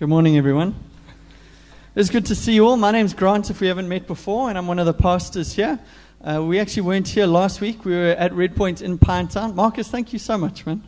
Good morning, everyone. It's good to see you all. My name's Grant, if we haven't met before, and I'm one of the pastors here. Uh, we actually weren't here last week. We were at Red Point in Pinetown. Marcus, thank you so much, man.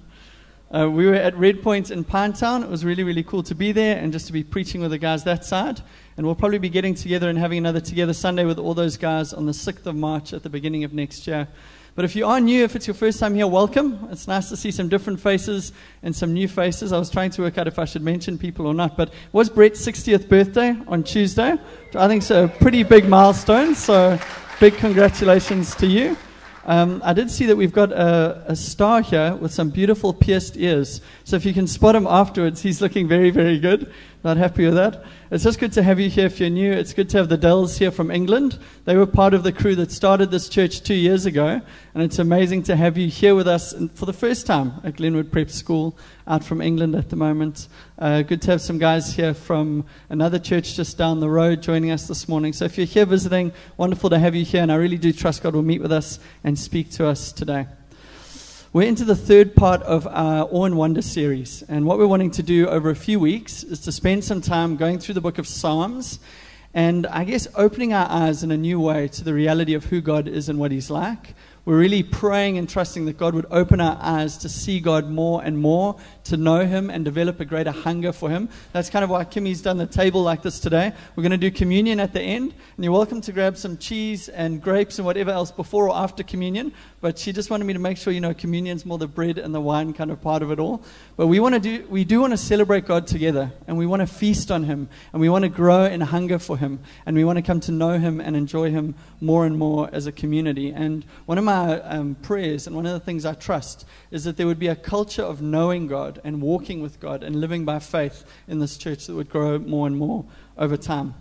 Uh, we were at Red Point in Pinetown. It was really, really cool to be there and just to be preaching with the guys that side. And we'll probably be getting together and having another Together Sunday with all those guys on the 6th of March at the beginning of next year. But if you are new, if it's your first time here, welcome. It's nice to see some different faces and some new faces. I was trying to work out if I should mention people or not, but it was Brett's 60th birthday on Tuesday. I think it's a pretty big milestone, so big congratulations to you. Um, I did see that we've got a, a, star here with some beautiful pierced ears. So if you can spot him afterwards, he's looking very, very good. Not happy with that. It's just good to have you here if you're new. It's good to have the Dells here from England. They were part of the crew that started this church two years ago, and it's amazing to have you here with us for the first time at Glenwood Prep School out from England at the moment. Uh, good to have some guys here from another church just down the road joining us this morning. So if you're here visiting, wonderful to have you here, and I really do trust God will meet with us and speak to us today. We're into the third part of our Awe and Wonder series. And what we're wanting to do over a few weeks is to spend some time going through the book of Psalms and I guess opening our eyes in a new way to the reality of who God is and what He's like. We're really praying and trusting that God would open our eyes to see God more and more, to know Him and develop a greater hunger for Him. That's kind of why Kimmy's done the table like this today. We're going to do communion at the end, and you're welcome to grab some cheese and grapes and whatever else before or after communion. But she just wanted me to make sure you know communion's more the bread and the wine kind of part of it all. But we want to do, we do want to celebrate God together, and we want to feast on Him, and we want to grow in hunger for Him, and we want to come to know Him and enjoy Him more and more as a community. And one of my my um, prayers and one of the things I trust is that there would be a culture of knowing God and walking with God and living by faith in this church that would grow more and more over time.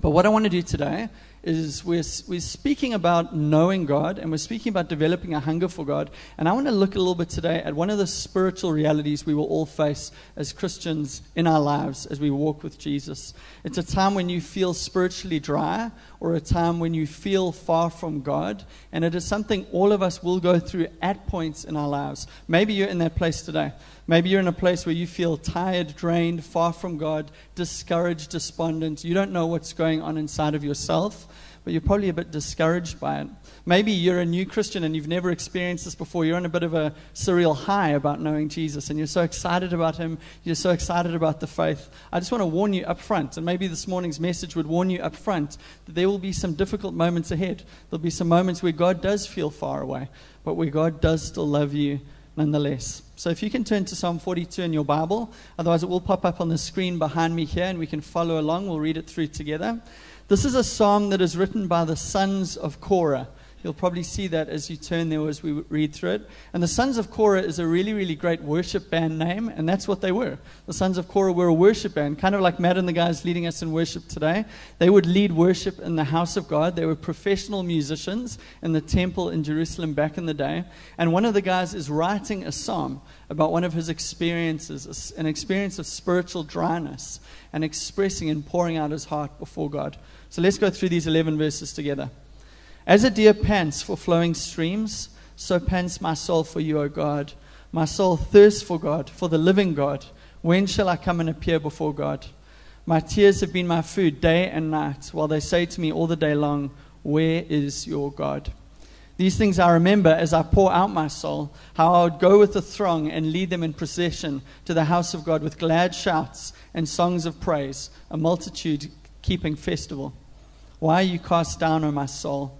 But what I want to do today is we're, we're speaking about knowing God and we're speaking about developing a hunger for God. And I want to look a little bit today at one of the spiritual realities we will all face as Christians in our lives as we walk with Jesus. It's a time when you feel spiritually dry or a time when you feel far from God. And it is something all of us will go through at points in our lives. Maybe you're in that place today. Maybe you're in a place where you feel tired, drained, far from God, discouraged, despondent. You don't know what's going on inside of yourself, but you're probably a bit discouraged by it. Maybe you're a new Christian and you've never experienced this before. You're on a bit of a surreal high about knowing Jesus and you're so excited about Him. You're so excited about the faith. I just want to warn you up front, and maybe this morning's message would warn you up front that there will be some difficult moments ahead. There'll be some moments where God does feel far away, but where God does still love you nonetheless. So if you can turn to Psalm 42 in your Bible, otherwise it will pop up on the screen behind me here and we can follow along. We'll read it through together. This is a psalm that is written by the sons of Korah. You'll probably see that as you turn there as we read through it. And the Sons of Korah is a really, really great worship band name, and that's what they were. The Sons of Korah were a worship band, kind of like Matt and the guys leading us in worship today. They would lead worship in the house of God. They were professional musicians in the temple in Jerusalem back in the day. And one of the guys is writing a psalm about one of his experiences, an experience of spiritual dryness, and expressing and pouring out his heart before God. So let's go through these 11 verses together. As a deer pants for flowing streams, so pants my soul for you, O God. My soul thirsts for God, for the living God. When shall I come and appear before God? My tears have been my food day and night, while they say to me all the day long, Where is your God? These things I remember as I pour out my soul, how I would go with the throng and lead them in procession to the house of God with glad shouts and songs of praise, a multitude keeping festival. Why are you cast down, O my soul?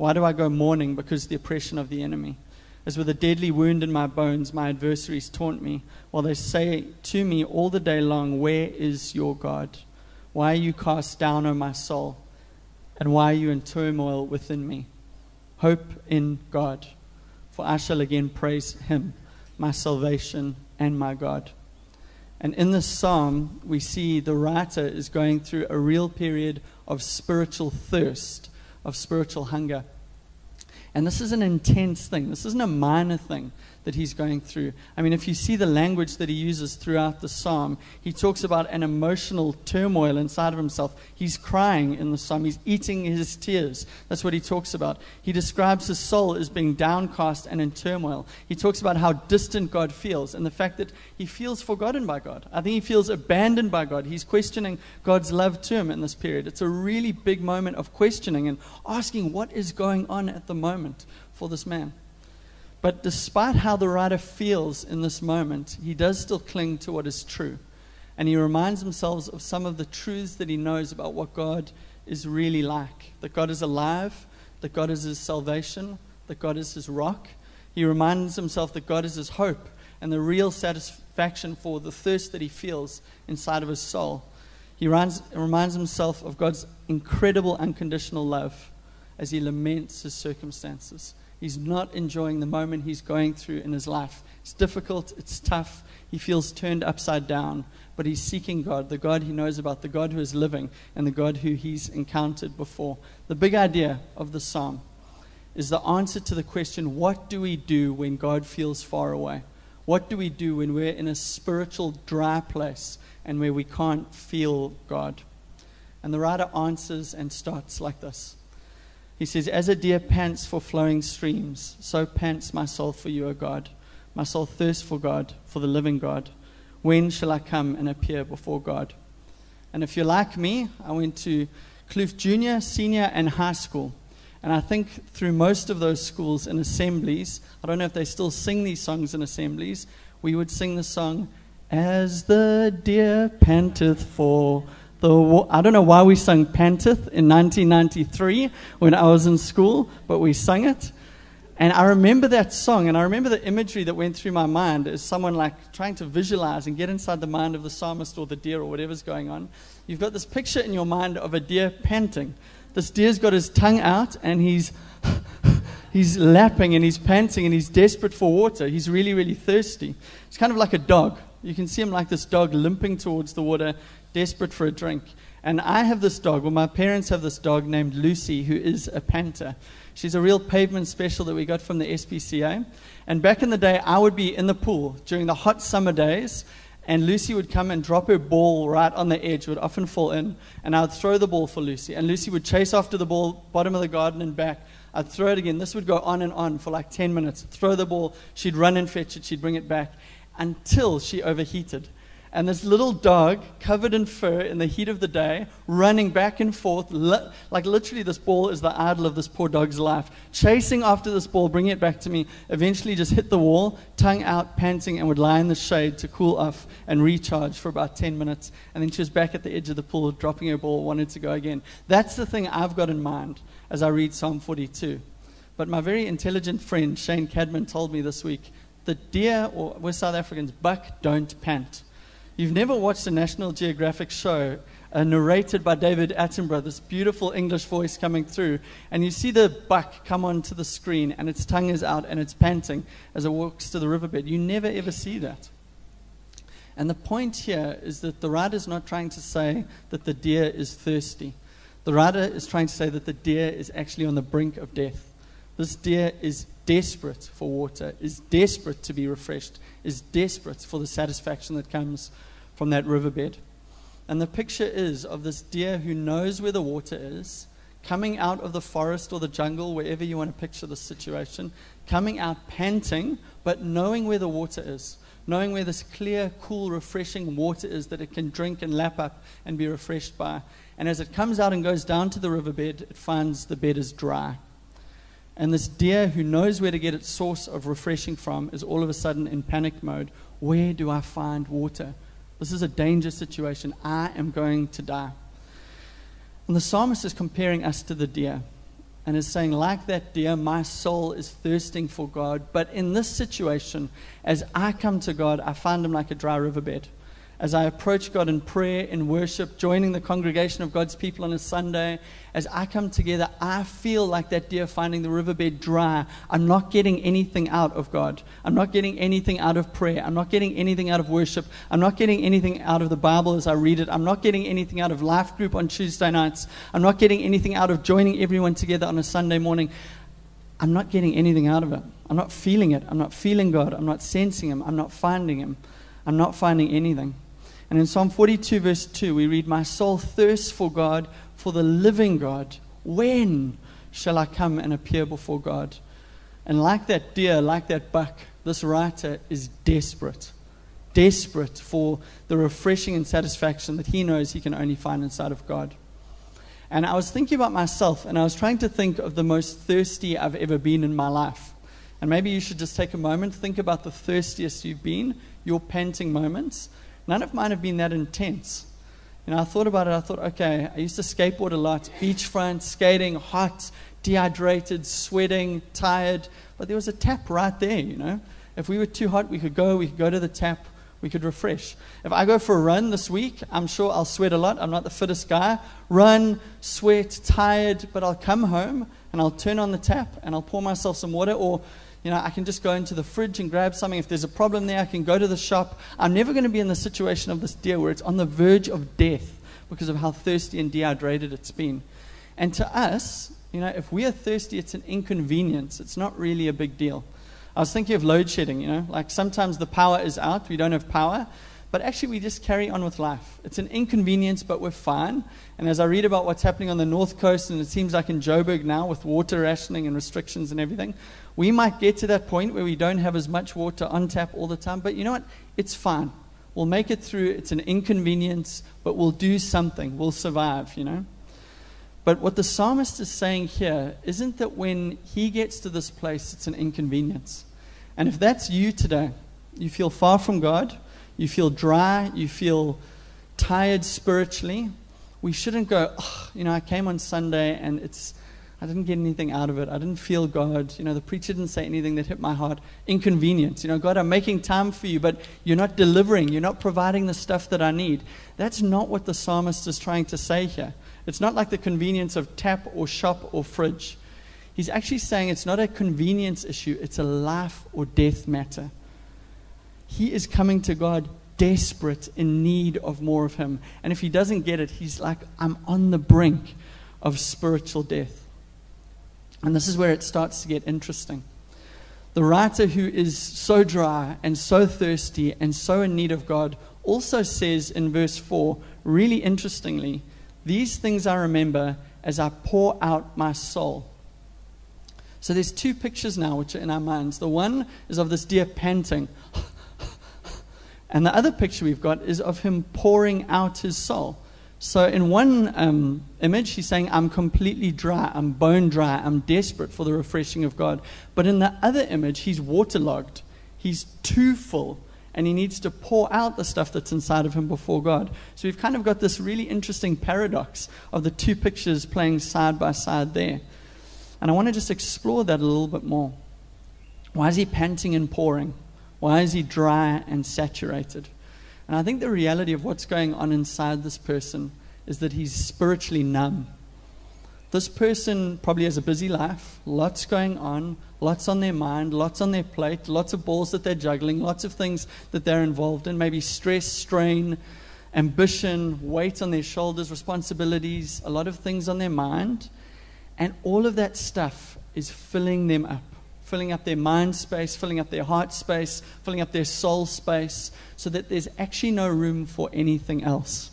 Why do I go mourning because of the oppression of the enemy? As with a deadly wound in my bones, my adversaries taunt me, while they say to me all the day long, Where is your God? Why are you cast down, O my soul? And why are you in turmoil within me? Hope in God, for I shall again praise him, my salvation and my God. And in this psalm, we see the writer is going through a real period of spiritual thirst, of spiritual hunger. And this is an intense thing. This isn't a minor thing that he's going through. I mean, if you see the language that he uses throughout the psalm, he talks about an emotional turmoil inside of himself. He's crying in the psalm, he's eating his tears. That's what he talks about. He describes his soul as being downcast and in turmoil. He talks about how distant God feels and the fact that he feels forgotten by God. I think he feels abandoned by God. He's questioning God's love to him in this period. It's a really big moment of questioning and asking what is going on at the moment for this man. But despite how the writer feels in this moment, he does still cling to what is true. And he reminds himself of some of the truths that he knows about what God is really like that God is alive, that God is his salvation, that God is his rock. He reminds himself that God is his hope and the real satisfaction for the thirst that he feels inside of his soul. He reminds himself of God's incredible unconditional love as he laments his circumstances. He's not enjoying the moment he's going through in his life. It's difficult, it's tough. He feels turned upside down, but he's seeking God, the God he knows about, the God who is living, and the God who he's encountered before. The big idea of the psalm is the answer to the question what do we do when God feels far away? What do we do when we're in a spiritual dry place and where we can't feel God? And the writer answers and starts like this he says, As a deer pants for flowing streams, so pants my soul for you, O God. My soul thirsts for God, for the living God. When shall I come and appear before God? And if you're like me, I went to Kloof Junior, Senior, and High School. And I think through most of those schools and assemblies, I don't know if they still sing these songs in assemblies, we would sing the song, As the deer panteth for the, I don't know why we sung Panteth in 1993 when I was in school, but we sung it. And I remember that song, and I remember the imagery that went through my mind as someone like trying to visualize and get inside the mind of the psalmist or the deer or whatever's going on. You've got this picture in your mind of a deer panting. This deer's got his tongue out and he's he's lapping and he's panting and he's desperate for water. He's really, really thirsty. It's kind of like a dog. You can see him like this dog limping towards the water, desperate for a drink. And I have this dog, well, my parents have this dog named Lucy, who is a panter. She's a real pavement special that we got from the SPCA. And back in the day, I would be in the pool during the hot summer days, and Lucy would come and drop her ball right on the edge, would often fall in, and I would throw the ball for Lucy. And Lucy would chase after the ball, bottom of the garden and back. I'd throw it again. This would go on and on for like 10 minutes. Throw the ball, she'd run and fetch it, she'd bring it back until she overheated. And this little dog, covered in fur in the heat of the day, running back and forth, li- like literally, this ball is the idol of this poor dog's life. Chasing after this ball, bringing it back to me, eventually just hit the wall, tongue out, panting, and would lie in the shade to cool off and recharge for about 10 minutes. And then she was back at the edge of the pool, dropping her ball, wanted to go again. That's the thing I've got in mind as I read Psalm 42. But my very intelligent friend, Shane Cadman, told me this week the deer, or we're South Africans, buck don't pant. You've never watched a National Geographic show uh, narrated by David Attenborough, this beautiful English voice coming through, and you see the buck come onto the screen and its tongue is out and it's panting as it walks to the riverbed. You never ever see that. And the point here is that the writer is not trying to say that the deer is thirsty. The writer is trying to say that the deer is actually on the brink of death. This deer is desperate for water, is desperate to be refreshed, is desperate for the satisfaction that comes from that riverbed. And the picture is of this deer who knows where the water is, coming out of the forest or the jungle, wherever you want to picture the situation, coming out panting, but knowing where the water is, knowing where this clear, cool, refreshing water is that it can drink and lap up and be refreshed by. And as it comes out and goes down to the riverbed, it finds the bed is dry. And this deer who knows where to get its source of refreshing from is all of a sudden in panic mode. Where do I find water? This is a dangerous situation. I am going to die. And the psalmist is comparing us to the deer and is saying, like that deer, my soul is thirsting for God. But in this situation, as I come to God, I find him like a dry riverbed. As I approach God in prayer, in worship, joining the congregation of God's people on a Sunday, as I come together, I feel like that deer finding the riverbed dry. I'm not getting anything out of God. I'm not getting anything out of prayer. I'm not getting anything out of worship. I'm not getting anything out of the Bible as I read it. I'm not getting anything out of life group on Tuesday nights. I'm not getting anything out of joining everyone together on a Sunday morning. I'm not getting anything out of it. I'm not feeling it. I'm not feeling God. I'm not sensing Him. I'm not finding Him. I'm not finding anything. And in Psalm 42, verse 2, we read, My soul thirsts for God, for the living God. When shall I come and appear before God? And like that deer, like that buck, this writer is desperate. Desperate for the refreshing and satisfaction that he knows he can only find inside of God. And I was thinking about myself, and I was trying to think of the most thirsty I've ever been in my life. And maybe you should just take a moment, think about the thirstiest you've been, your panting moments, None of mine have been that intense. You know, I thought about it. I thought, okay, I used to skateboard a lot, beachfront, skating, hot, dehydrated, sweating, tired. But there was a tap right there, you know. If we were too hot, we could go, we could go to the tap, we could refresh. If I go for a run this week, I'm sure I'll sweat a lot. I'm not the fittest guy. Run, sweat, tired, but I'll come home and I'll turn on the tap and I'll pour myself some water or you know, I can just go into the fridge and grab something. If there's a problem there, I can go to the shop. I'm never going to be in the situation of this deer where it's on the verge of death because of how thirsty and dehydrated it's been. And to us, you know, if we are thirsty, it's an inconvenience. It's not really a big deal. I was thinking of load shedding, you know, like sometimes the power is out, we don't have power, but actually we just carry on with life. It's an inconvenience, but we're fine. And as I read about what's happening on the north coast, and it seems like in Joburg now with water rationing and restrictions and everything, we might get to that point where we don't have as much water on tap all the time, but you know what? It's fine. We'll make it through. It's an inconvenience, but we'll do something. We'll survive, you know? But what the psalmist is saying here isn't that when he gets to this place, it's an inconvenience. And if that's you today, you feel far from God, you feel dry, you feel tired spiritually, we shouldn't go, oh, you know, I came on Sunday and it's I didn't get anything out of it. I didn't feel God. You know, the preacher didn't say anything that hit my heart. Inconvenience. You know, God, I'm making time for you, but you're not delivering. You're not providing the stuff that I need. That's not what the psalmist is trying to say here. It's not like the convenience of tap or shop or fridge. He's actually saying it's not a convenience issue, it's a life or death matter. He is coming to God desperate, in need of more of Him. And if he doesn't get it, he's like, I'm on the brink of spiritual death. And this is where it starts to get interesting. The writer who is so dry and so thirsty and so in need of God also says in verse 4, really interestingly, These things I remember as I pour out my soul. So there's two pictures now which are in our minds. The one is of this deer panting. And the other picture we've got is of him pouring out his soul. So, in one um, image, he's saying, I'm completely dry, I'm bone dry, I'm desperate for the refreshing of God. But in the other image, he's waterlogged, he's too full, and he needs to pour out the stuff that's inside of him before God. So, we've kind of got this really interesting paradox of the two pictures playing side by side there. And I want to just explore that a little bit more. Why is he panting and pouring? Why is he dry and saturated? And I think the reality of what's going on inside this person is that he's spiritually numb. This person probably has a busy life, lots going on, lots on their mind, lots on their plate, lots of balls that they're juggling, lots of things that they're involved in, maybe stress, strain, ambition, weight on their shoulders, responsibilities, a lot of things on their mind. And all of that stuff is filling them up filling up their mind space, filling up their heart space, filling up their soul space, so that there's actually no room for anything else.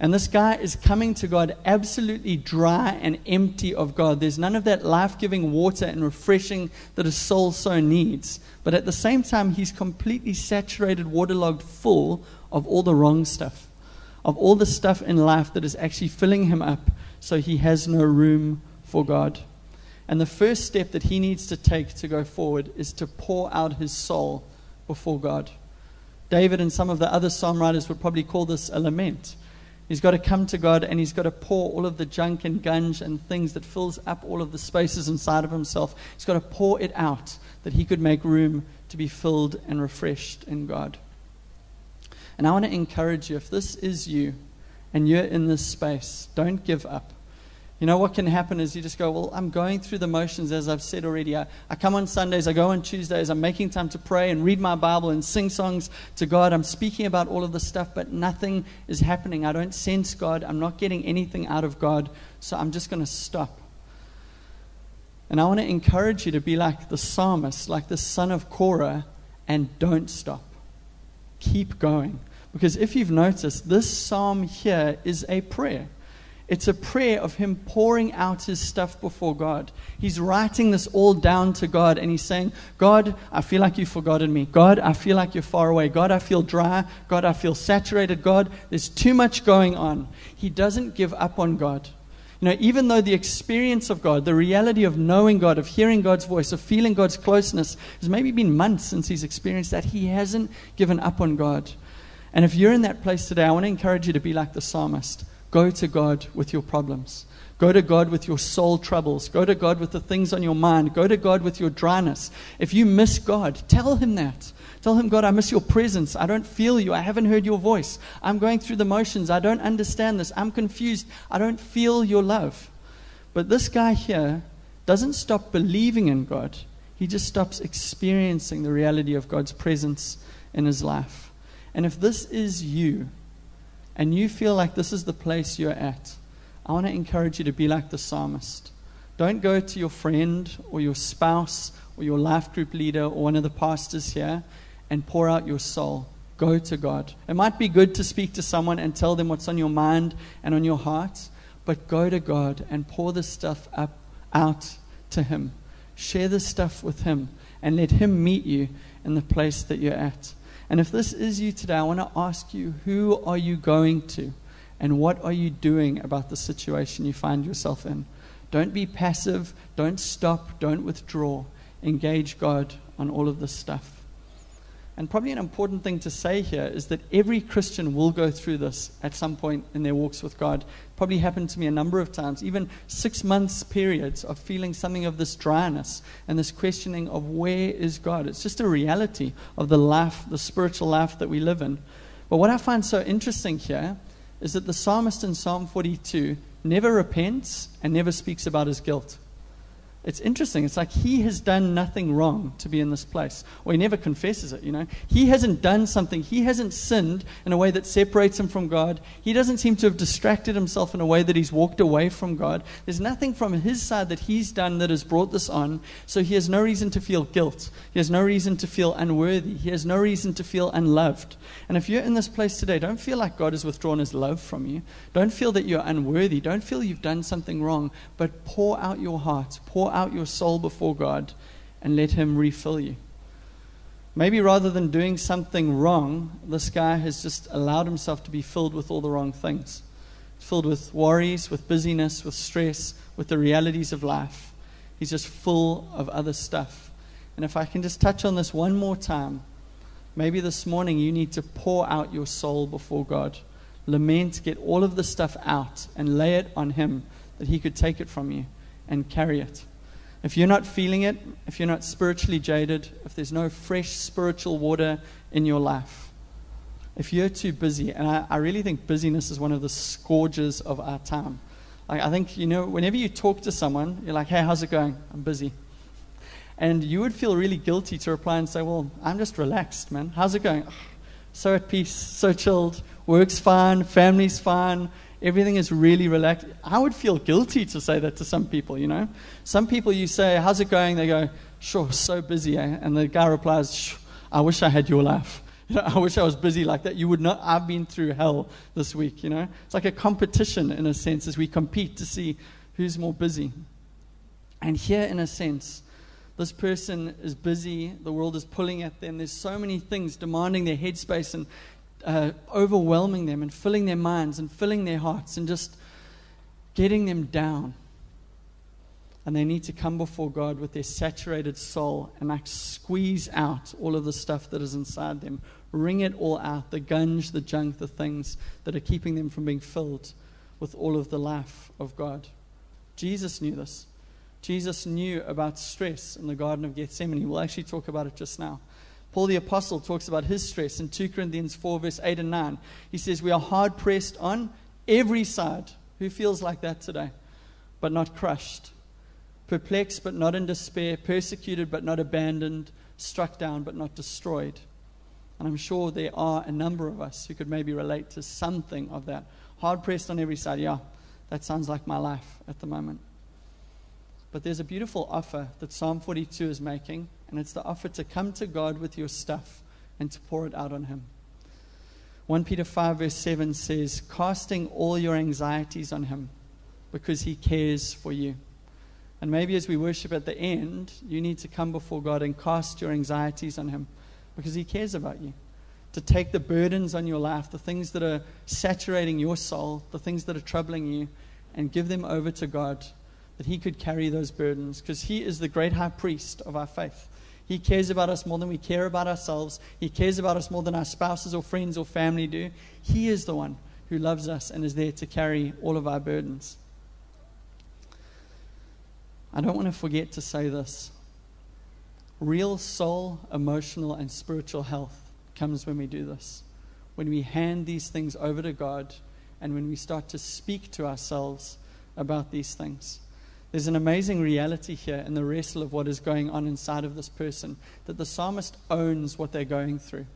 And this guy is coming to God absolutely dry and empty of God. There's none of that life giving water and refreshing that his soul so needs. But at the same time, he's completely saturated, waterlogged, full of all the wrong stuff, of all the stuff in life that is actually filling him up so he has no room for God. And the first step that he needs to take to go forward is to pour out his soul before God. David and some of the other psalm writers would probably call this a lament. He's got to come to God and he's got to pour all of the junk and gunge and things that fills up all of the spaces inside of himself. He's got to pour it out that he could make room to be filled and refreshed in God. And I want to encourage you if this is you and you're in this space, don't give up. You know what can happen is you just go, Well, I'm going through the motions, as I've said already. I, I, come on Sundays, I go on Tuesdays, I'm making time to pray and read my Bible and sing songs to God. I'm speaking about all of this stuff, but nothing is happening. I don't sense God. I'm not getting anything out of God, so I'm just going to stop. And I want to encourage you to be like the psalmist, like the son of Korah, and don't stop. Keep going. Because if you've noticed, this psalm here is a prayer. It's a prayer of him pouring out his stuff before God. He's writing this all down to God and he's saying, God, I feel like you've forgotten me. God, I feel like you're far away. God, I feel dry. God, I feel saturated. God, there's too much going on. He doesn't give up on God. You know, even though the experience of God, the reality of knowing God, of hearing God's voice, of feeling God's closeness, has maybe been months since he's experienced that, he hasn't given up on God. And if you're in that place today, I want to encourage you to be like the psalmist. Go to God with your problems. Go to God with your soul troubles. Go to God with the things on your mind. Go to God with your dryness. If you miss God, tell Him that. Tell Him, God, I miss your presence. I don't feel you. I haven't heard your voice. I'm going through the motions. I don't understand this. I'm confused. I don't feel your love. But this guy here doesn't stop believing in God, he just stops experiencing the reality of God's presence in his life. And if this is you, and you feel like this is the place you're at, I want to encourage you to be like the psalmist. Don't go to your friend or your spouse or your life group leader or one of the pastors here and pour out your soul. Go to God. It might be good to speak to someone and tell them what's on your mind and on your heart, but go to God and pour this stuff up out to Him. Share this stuff with Him and let Him meet you in the place that you're at. And if this is you today, I want to ask you who are you going to? And what are you doing about the situation you find yourself in? Don't be passive. Don't stop. Don't withdraw. Engage God on all of this stuff. And probably an important thing to say here is that every Christian will go through this at some point in their walks with God. Probably happened to me a number of times, even six months periods of feeling something of this dryness and this questioning of where is God. It's just a reality of the life, the spiritual life that we live in. But what I find so interesting here is that the psalmist in Psalm 42 never repents and never speaks about his guilt. It's interesting. It's like he has done nothing wrong to be in this place. Or he never confesses it, you know. He hasn't done something. He hasn't sinned in a way that separates him from God. He doesn't seem to have distracted himself in a way that he's walked away from God. There's nothing from his side that he's done that has brought this on. So he has no reason to feel guilt. He has no reason to feel unworthy. He has no reason to feel unloved. And if you're in this place today, don't feel like God has withdrawn his love from you. Don't feel that you're unworthy. Don't feel you've done something wrong. But pour out your heart. Pour out your soul before God and let Him refill you. Maybe rather than doing something wrong, this guy has just allowed himself to be filled with all the wrong things. Filled with worries, with busyness, with stress, with the realities of life. He's just full of other stuff. And if I can just touch on this one more time, maybe this morning you need to pour out your soul before God. Lament, get all of the stuff out and lay it on Him that He could take it from you and carry it. If you're not feeling it, if you're not spiritually jaded, if there's no fresh spiritual water in your life, if you're too busy, and I, I really think busyness is one of the scourges of our time. Like, I think, you know, whenever you talk to someone, you're like, hey, how's it going? I'm busy. And you would feel really guilty to reply and say, well, I'm just relaxed, man. How's it going? So at peace, so chilled. Work's fine, family's fine, everything is really relaxed. I would feel guilty to say that to some people, you know. Some people you say, How's it going? They go, Sure, so busy. Eh? And the guy replies, I wish I had your life. You know, I wish I was busy like that. You would not. I've been through hell this week, you know. It's like a competition in a sense as we compete to see who's more busy. And here, in a sense, this person is busy. The world is pulling at them. There's so many things demanding their headspace and uh, overwhelming them and filling their minds and filling their hearts and just getting them down. And they need to come before God with their saturated soul and like squeeze out all of the stuff that is inside them. Wring it all out the gunge, the junk, the things that are keeping them from being filled with all of the life of God. Jesus knew this. Jesus knew about stress in the Garden of Gethsemane. We'll actually talk about it just now. Paul the Apostle talks about his stress in 2 Corinthians 4, verse 8 and 9. He says, We are hard pressed on every side. Who feels like that today? But not crushed. Perplexed, but not in despair. Persecuted, but not abandoned. Struck down, but not destroyed. And I'm sure there are a number of us who could maybe relate to something of that. Hard pressed on every side. Yeah, that sounds like my life at the moment. But there's a beautiful offer that Psalm 42 is making, and it's the offer to come to God with your stuff and to pour it out on Him. 1 Peter 5, verse 7 says, Casting all your anxieties on Him because He cares for you. And maybe as we worship at the end, you need to come before God and cast your anxieties on Him because He cares about you. To take the burdens on your life, the things that are saturating your soul, the things that are troubling you, and give them over to God that He could carry those burdens because He is the great high priest of our faith. He cares about us more than we care about ourselves. He cares about us more than our spouses or friends or family do. He is the one who loves us and is there to carry all of our burdens. I don't want to forget to say this. Real soul, emotional, and spiritual health comes when we do this. When we hand these things over to God and when we start to speak to ourselves about these things. There's an amazing reality here in the wrestle of what is going on inside of this person that the psalmist owns what they're going through.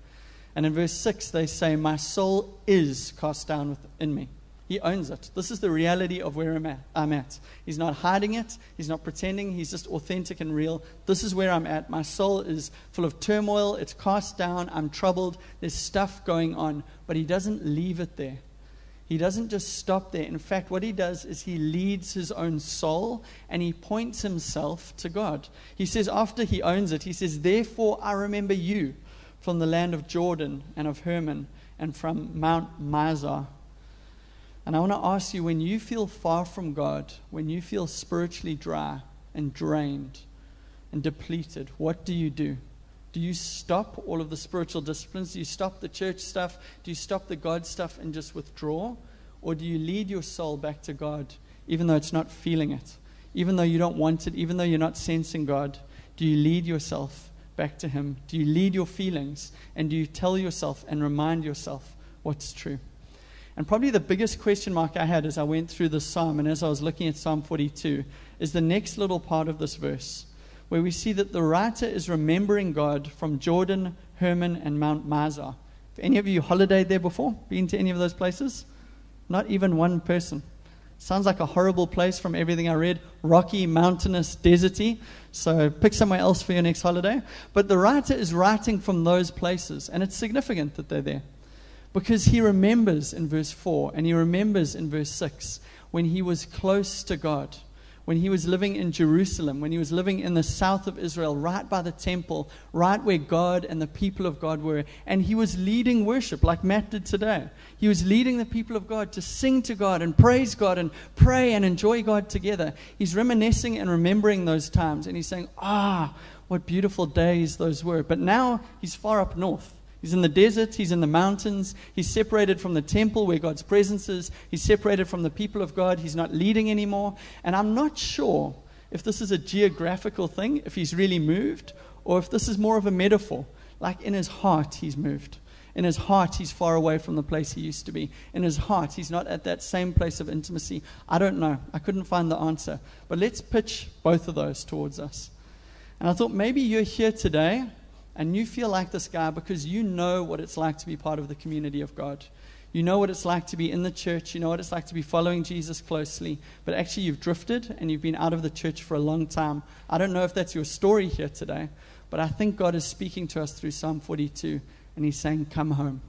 And in verse 6, they say, My soul is cast down within me. He owns it. This is the reality of where I'm at. I'm at. He's not hiding it. He's not pretending. He's just authentic and real. This is where I'm at. My soul is full of turmoil. It's cast down. I'm troubled. There's stuff going on. But he doesn't leave it there. He doesn't just stop there. In fact, what he does is he leads his own soul and he points himself to God. He says, after he owns it, he says, Therefore I remember you from the land of Jordan and of Hermon and from Mount Mizar. And I want to ask you when you feel far from God, when you feel spiritually dry and drained and depleted, what do you do? Do you stop all of the spiritual disciplines? Do you stop the church stuff? Do you stop the God stuff and just withdraw? Or do you lead your soul back to God even though it's not feeling it? Even though you don't want it, even though you're not sensing God, do you lead yourself back to Him? Do you lead your feelings? And do you tell yourself and remind yourself what's true? And probably the biggest question mark I had as I went through this psalm and as I was looking at Psalm 42 is the next little part of this verse where we see that the writer is remembering God from Jordan, Hermon, and Mount Mizar. Have any of you holidayed there before? Been to any of those places? Not even one person. Sounds like a horrible place from everything I read. Rocky, mountainous, deserty. So pick somewhere else for your next holiday. But the writer is writing from those places, and it's significant that they're there. Because he remembers in verse 4 and he remembers in verse 6 when he was close to God when he was living in Jerusalem, when he was living in the south of Israel, right by the temple, right where God and the people of God were. And he was leading worship like Matt did today. He was leading the people of God to sing to God and praise God and pray and enjoy God together. He's reminiscing and remembering those times. And he's saying, Ah, what beautiful days those were. But now he's far up north. He's in the desert, he's in the mountains, he's separated from the temple where God's presence is, he's separated from the people of God, he's not leading anymore. And I'm not sure if this is a geographical thing, if he's really moved, or if this is more of a metaphor. Like in his heart, he's moved. In his heart, he's far away from the place he used to be. In his heart, he's not at that same place of intimacy. I don't know. I couldn't find the answer. But let's pitch both of those towards us. And I thought maybe you're here today and you feel like this guy because you know what it's like to be part of the community of God. You know what it's like to be in the church. You know what it's like to be following Jesus closely. But actually, you've drifted and you've been out of the church for a long time. I don't know if that's your story here today, but I think God is speaking to us through Psalm 42, and He's saying, Come home.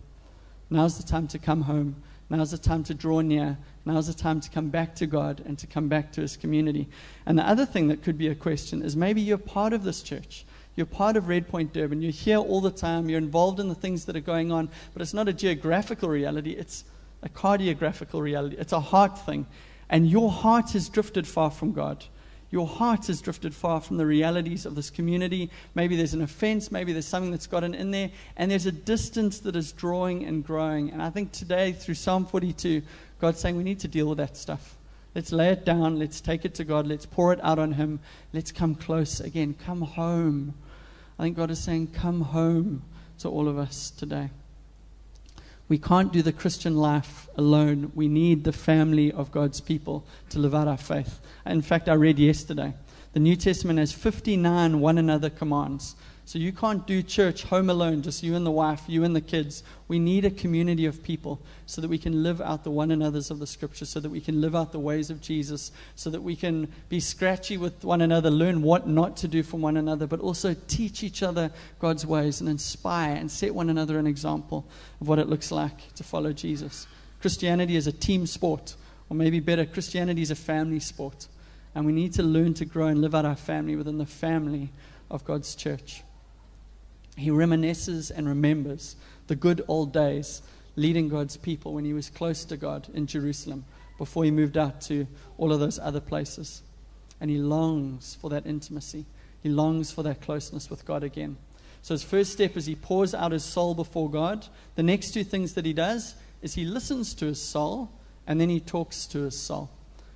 Now's the time to come home. Now's the time to draw near. Now's the time to come back to God and to come back to His community. And the other thing that could be a question is maybe you're part of this church. You're part of Redpoint Durban. You're here all the time. You're involved in the things that are going on. But it's not a geographical reality, it's a cardiographical reality. It's a heart thing. And your heart has drifted far from God. Your heart has drifted far from the realities of this community. Maybe there's an offense. Maybe there's something that's gotten in there. And there's a distance that is drawing and growing. And I think today, through Psalm 42, God's saying we need to deal with that stuff. Let's lay it down. Let's take it to God. Let's pour it out on Him. Let's come close again. Come home. I think God is saying, Come home to all of us today. We can't do the Christian life alone. We need the family of God's people to live out our faith. In fact, I read yesterday the New Testament has 59 one another commands. So you can't do church home alone, just you and the wife, you and the kids. We need a community of people so that we can live out the one another's of the scripture, so that we can live out the ways of Jesus, so that we can be scratchy with one another, learn what not to do from one another, but also teach each other God's ways and inspire and set one another an example of what it looks like to follow Jesus. Christianity is a team sport, or maybe better, Christianity is a family sport. And we need to learn to grow and live out our family within the family of God's church. He reminisces and remembers the good old days leading God's people when he was close to God in Jerusalem before he moved out to all of those other places. And he longs for that intimacy. He longs for that closeness with God again. So his first step is he pours out his soul before God. The next two things that he does is he listens to his soul and then he talks to his soul.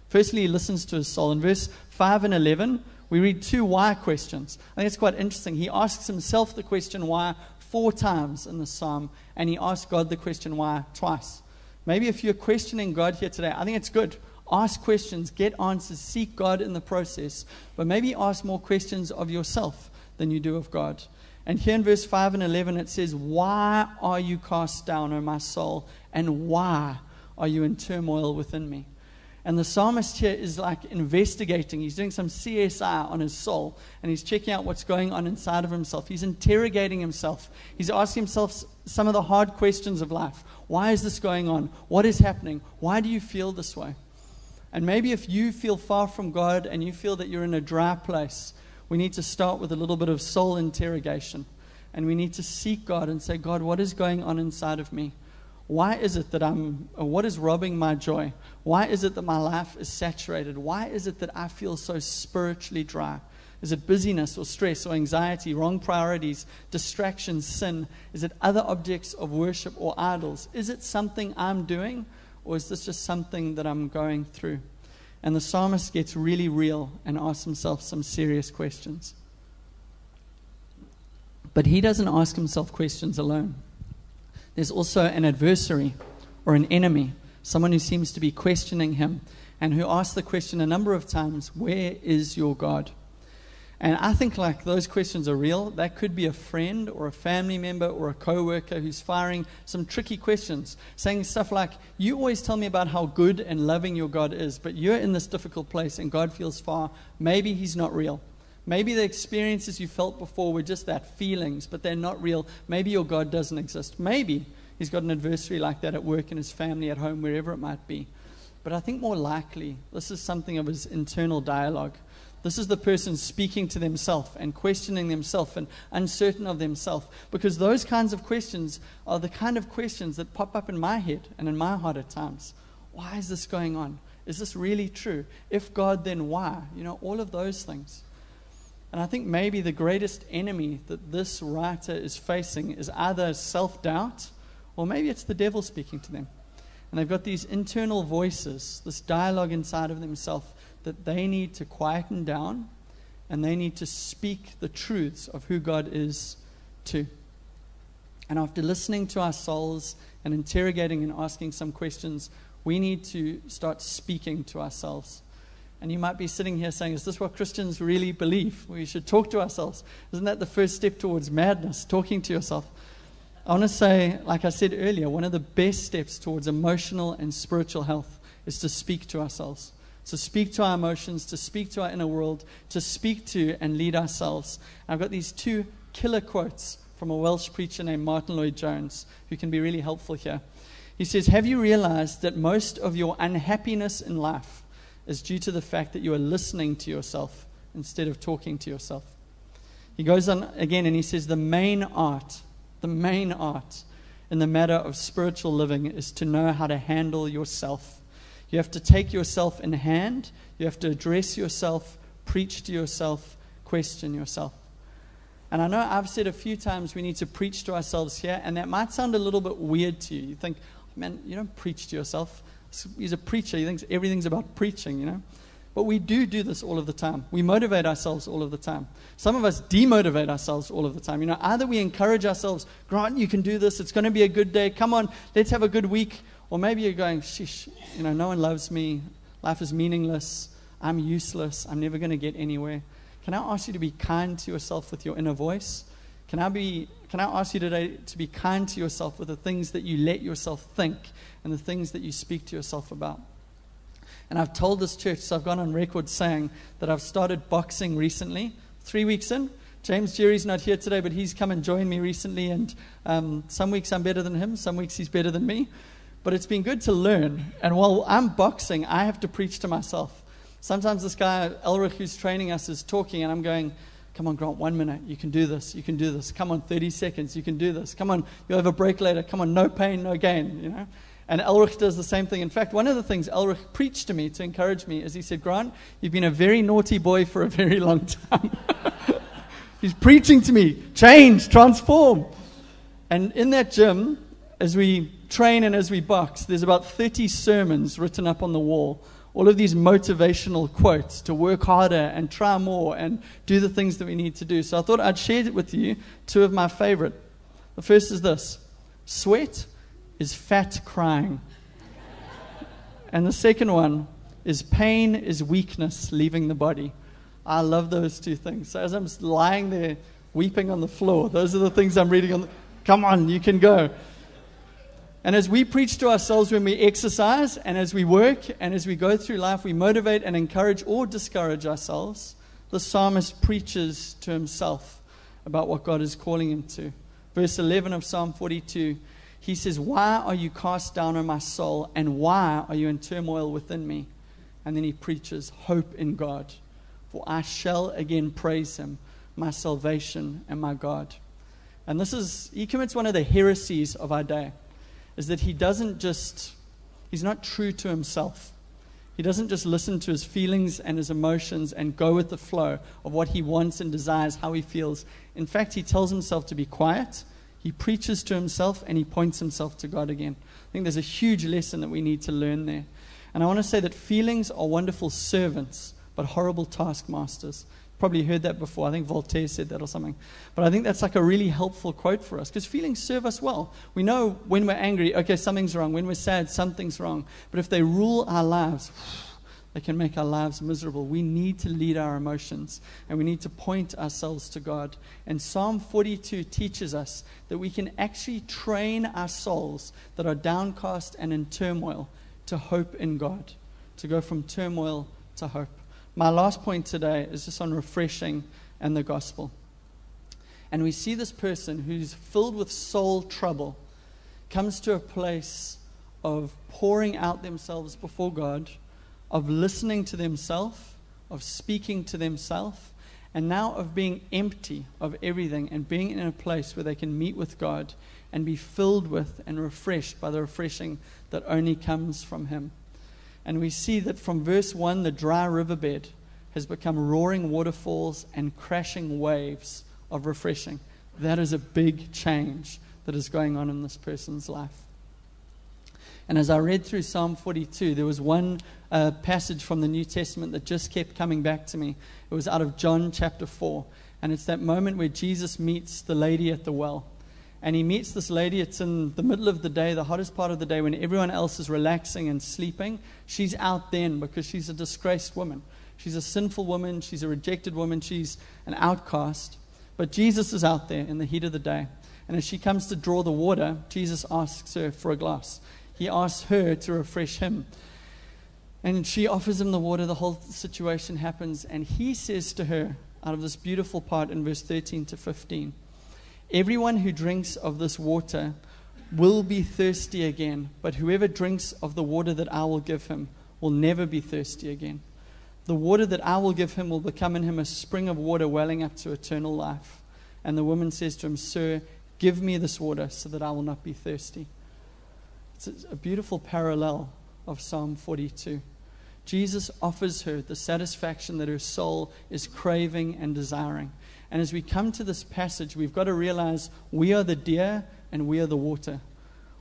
Firstly, he listens to his soul. In verse 5 and 11, we read two why questions. I think it's quite interesting. He asks himself the question why four times in the psalm, and he asks God the question why twice. Maybe if you're questioning God here today, I think it's good. Ask questions, get answers, seek God in the process, but maybe ask more questions of yourself than you do of God. And here in verse 5 and 11, it says, Why are you cast down, O my soul? And why are you in turmoil within me? And the psalmist here is like investigating. He's doing some CSI on his soul and he's checking out what's going on inside of himself. He's interrogating himself. He's asking himself some of the hard questions of life. Why is this going on? What is happening? Why do you feel this way? And maybe if you feel far from God and you feel that you're in a dry place, we need to start with a little bit of soul interrogation. And we need to seek God and say, God, what is going on inside of me? Why is it that I'm, what is robbing my joy? Why is it that my life is saturated? Why is it that I feel so spiritually dry? Is it busyness or stress or anxiety, wrong priorities, distractions, sin? Is it other objects of worship or idols? Is it something I'm doing or is this just something that I'm going through? And the psalmist gets really real and asks himself some serious questions. But he doesn't ask himself questions alone. There's also an adversary or an enemy, someone who seems to be questioning him and who asks the question a number of times, Where is your God? And I think like those questions are real. That could be a friend or a family member or a coworker who's firing some tricky questions, saying stuff like, "You always tell me about how good and loving your God is, but you're in this difficult place and God feels far. Maybe he's not real. Maybe the experiences you felt before were just that feelings, but they're not real. Maybe your God doesn't exist. Maybe he's got an adversary like that at work, in his family, at home, wherever it might be. But I think more likely, this is something of his internal dialogue. This is the person speaking to themselves and questioning themselves and uncertain of themselves. Because those kinds of questions are the kind of questions that pop up in my head and in my heart at times. Why is this going on? Is this really true? If God, then why? You know, all of those things. And I think maybe the greatest enemy that this writer is facing is either self doubt or maybe it's the devil speaking to them. And they've got these internal voices, this dialogue inside of themselves that they need to quieten down and they need to speak the truths of who God is to. And after listening to our souls and interrogating and asking some questions, we need to start speaking to ourselves. And you might be sitting here saying, Is this what Christians really believe? We should talk to ourselves. Isn't that the first step towards madness, talking to yourself? I want to say, like I said earlier, one of the best steps towards emotional and spiritual health is to speak to ourselves. To speak to our emotions, to speak to our inner world, to speak to and lead ourselves. And I've got these two killer quotes from a Welsh preacher named Martyn Lloyd-Jones, who can be really helpful here. He says, Have you realized that most of your unhappiness in life is due to the fact that you are listening to yourself instead of talking to yourself. He goes on again and he says, The main art, the main art in the matter of spiritual living is to know how to handle yourself. You have to take yourself in hand, you have to address yourself, preach to yourself, question yourself. And I know I've said a few times we need to preach to ourselves here, and that might sound a little bit weird to you. You think, man, you don't preach to yourself he's a preacher. He thinks everything's about preaching, you know. But we do do this all of the time. We motivate ourselves all of the time. Some of us demotivate ourselves all of the time. You know, either we encourage ourselves, Grant, you can do this. It's going to be a good day. Come on, let's have a good week. Or maybe you're going, sheesh, you know, no one loves me. Life is meaningless. I'm useless. I'm never going to get anywhere. Can I ask you to be kind to yourself with your inner voice? Can I, be, can I ask you today to be kind to yourself with the things that you let yourself think and the things that you speak to yourself about? And I've told this church, so I've gone on record saying that I've started boxing recently, three weeks in. James Jerry's not here today, but he's come and joined me recently. And um, some weeks I'm better than him, some weeks he's better than me. But it's been good to learn. And while I'm boxing, I have to preach to myself. Sometimes this guy, Elrich, who's training us, is talking, and I'm going, Come on, Grant, one minute. You can do this. You can do this. Come on, 30 seconds. You can do this. Come on, you'll have a break later. Come on, no pain, no gain, you know? And Elrich does the same thing. In fact, one of the things Elrich preached to me to encourage me is he said, Grant, you've been a very naughty boy for a very long time. He's preaching to me, change, transform. And in that gym, as we train and as we box, there's about 30 sermons written up on the wall. All of these motivational quotes to work harder and try more and do the things that we need to do. So I thought I'd share it with you two of my favorite. The first is this sweat is fat crying. and the second one is pain is weakness leaving the body. I love those two things. So as I'm lying there weeping on the floor, those are the things I'm reading on. The, come on, you can go. And as we preach to ourselves when we exercise, and as we work, and as we go through life, we motivate and encourage or discourage ourselves. The psalmist preaches to himself about what God is calling him to. Verse 11 of Psalm 42 he says, Why are you cast down, O my soul, and why are you in turmoil within me? And then he preaches, Hope in God, for I shall again praise him, my salvation and my God. And this is, he commits one of the heresies of our day, is that he doesn't just, he's not true to himself. He doesn't just listen to his feelings and his emotions and go with the flow of what he wants and desires, how he feels. In fact, he tells himself to be quiet he preaches to himself and he points himself to God again. I think there's a huge lesson that we need to learn there. And I want to say that feelings are wonderful servants, but horrible taskmasters. Probably heard that before. I think Voltaire said that or something. But I think that's like a really helpful quote for us because feelings serve us well. We know when we're angry, okay, something's wrong. When we're sad, something's wrong. But if they rule our lives, they can make our lives miserable. We need to lead our emotions and we need to point ourselves to God. And Psalm 42 teaches us that we can actually train our souls that are downcast and in turmoil to hope in God, to go from turmoil to hope. My last point today is just on refreshing and the gospel. And we see this person who's filled with soul trouble comes to a place of pouring out themselves before God of listening to themselves, of speaking to themselves, and now of being empty of everything and being in a place where they can meet with God and be filled with and refreshed by the refreshing that only comes from Him. And we see that from verse 1, the dry riverbed has become roaring waterfalls and crashing waves of refreshing. That is a big change that is going on in this person's life. And as I read through Psalm 42, there was one uh, passage from the New Testament that just kept coming back to me. It was out of John chapter 4. And it's that moment where Jesus meets the lady at the well. And he meets this lady. It's in the middle of the day, the hottest part of the day, when everyone else is relaxing and sleeping. She's out then because she's a disgraced woman. She's a sinful woman. She's a rejected woman. She's an outcast. But Jesus is out there in the heat of the day. And as she comes to draw the water, Jesus asks her for a glass he asks her to refresh him. And she offers him the water. The whole situation happens. And he says to her, out of this beautiful part in verse 13 to 15, Everyone who drinks of this water will be thirsty again, but whoever drinks of the water that I will give him will never be thirsty again. The water that I will give him will become in him a spring of water welling up to eternal life. And the woman says to him, Sir, give me this water so that I will not be thirsty. It's a beautiful parallel of Psalm 42. Jesus offers her the satisfaction that her soul is craving and desiring. And as we come to this passage, we've got to realize we are the deer and we are the water.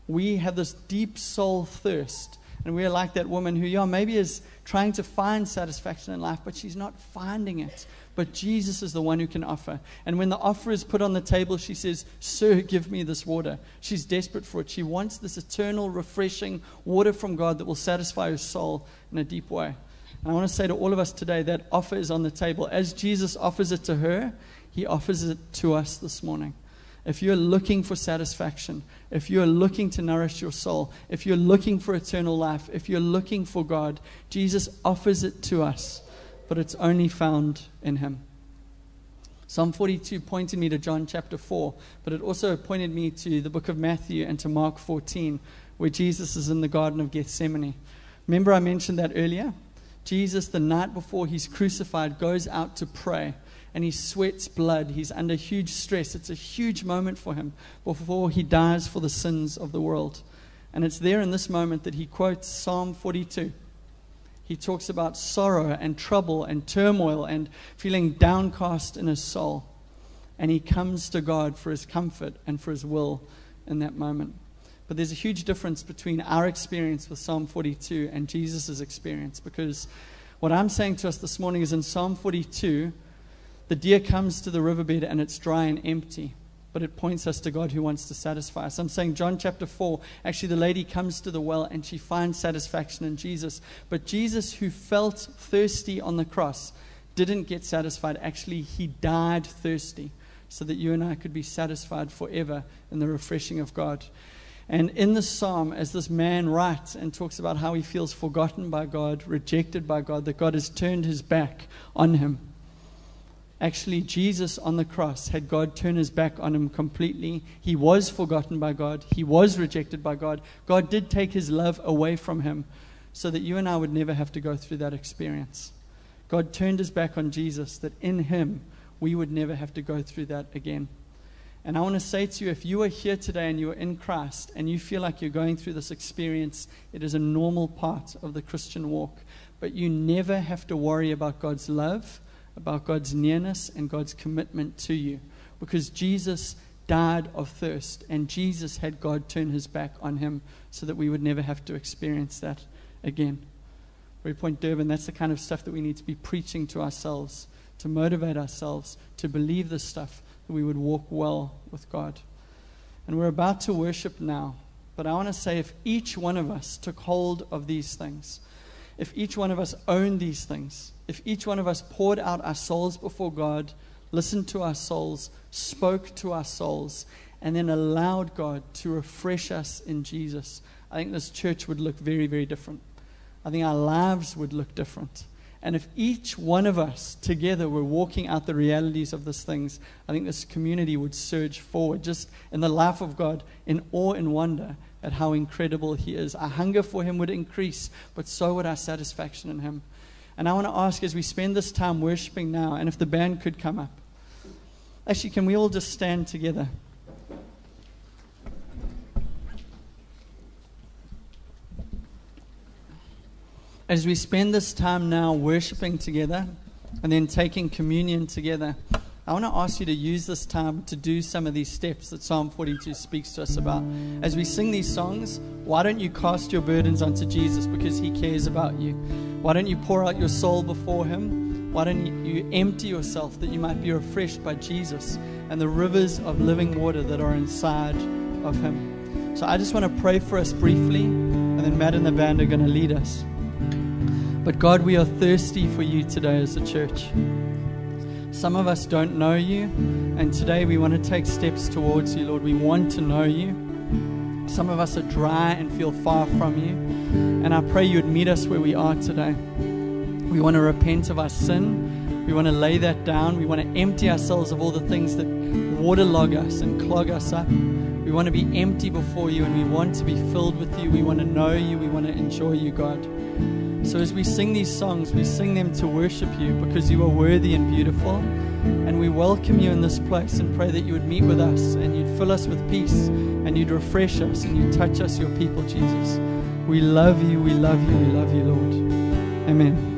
We have this deep soul thirst. And we are like that woman who, yeah, maybe is trying to find satisfaction in life, but she's not finding it. But Jesus is the one who can offer. And when the offer is put on the table, she says, Sir, give me this water. She's desperate for it. She wants this eternal, refreshing water from God that will satisfy her soul in a deep way. And I want to say to all of us today that offer is on the table. As Jesus offers it to her, he offers it to us this morning. If you're looking for satisfaction, if you're looking to nourish your soul, if you're looking for eternal life, if you're looking for God, Jesus offers it to us, but it's only found in Him. Psalm 42 pointed me to John chapter 4, but it also pointed me to the book of Matthew and to Mark 14, where Jesus is in the Garden of Gethsemane. Remember, I mentioned that earlier? Jesus, the night before he's crucified, goes out to pray and he sweats blood. He's under huge stress. It's a huge moment for him before he dies for the sins of the world. And it's there in this moment that he quotes Psalm 42. He talks about sorrow and trouble and turmoil and feeling downcast in his soul. And he comes to God for his comfort and for his will in that moment. But there's a huge difference between our experience with Psalm 42 and Jesus' experience because what I'm saying to us this morning is in Psalm 42, the deer comes to the riverbed and it's dry and empty, but it points us to God who wants to satisfy us. I'm saying John chapter 4, actually, the lady comes to the well and she finds satisfaction in Jesus. But Jesus, who felt thirsty on the cross, didn't get satisfied. Actually, he died thirsty so that you and I could be satisfied forever in the refreshing of God. And in the psalm, as this man writes and talks about how he feels forgotten by God, rejected by God, that God has turned his back on him Actually, Jesus on the cross had God turn his back on him completely. He was forgotten by God, he was rejected by God. God did take his love away from him so that you and I would never have to go through that experience. God turned his back on Jesus that in him we would never have to go through that again. And I want to say to you if you are here today and you are in Christ and you feel like you're going through this experience, it is a normal part of the Christian walk. But you never have to worry about God's love about God's nearness and God's commitment to you. Because Jesus died of thirst, and Jesus had God turn his back on him so that we would never have to experience that again. Red Point Durban, that's the kind of stuff that we need to be preaching to ourselves, to motivate ourselves, to believe this stuff, that we would walk well with God. And we're about to worship now. But I want to say if each one of us took hold of these things, if each one of us owned these things, if each one of us poured out our souls before God, listened to our souls, spoke to our souls, and then allowed God to refresh us in Jesus, I think this church would look very, very different. I think our lives would look different. And if each one of us together were walking out the realities of these things, I think this community would surge forward just in the life of God in awe and wonder at how incredible He is. Our hunger for Him would increase, but so would our satisfaction in Him. And I want to ask as we spend this time worshiping now, and if the band could come up. Actually, can we all just stand together? As we spend this time now worshiping together and then taking communion together. I want to ask you to use this time to do some of these steps that Psalm 42 speaks to us about. As we sing these songs, why don't you cast your burdens onto Jesus because he cares about you? Why don't you pour out your soul before him? Why don't you empty yourself that you might be refreshed by Jesus and the rivers of living water that are inside of him? So I just want to pray for us briefly, and then Matt and the band are going to lead us. But God, we are thirsty for you today as a church. Some of us don't know you, and today we want to take steps towards you, Lord. We want to know you. Some of us are dry and feel far from you, and I pray you would meet us where we are today. We want to repent of our sin. We want to lay that down. We want to empty ourselves of all the things that waterlog us and clog us up. We want to be empty before you, and we want to be filled with you. We want to know you. We want to enjoy you, God. So as we sing these songs, we sing them to worship you because you are worthy and beautiful. And we welcome you in this place and pray that you would meet with us and you'd fill us with peace and you'd refresh us and you'd touch us, your people, Jesus. We love you, we love you, we love you, Lord. Amen.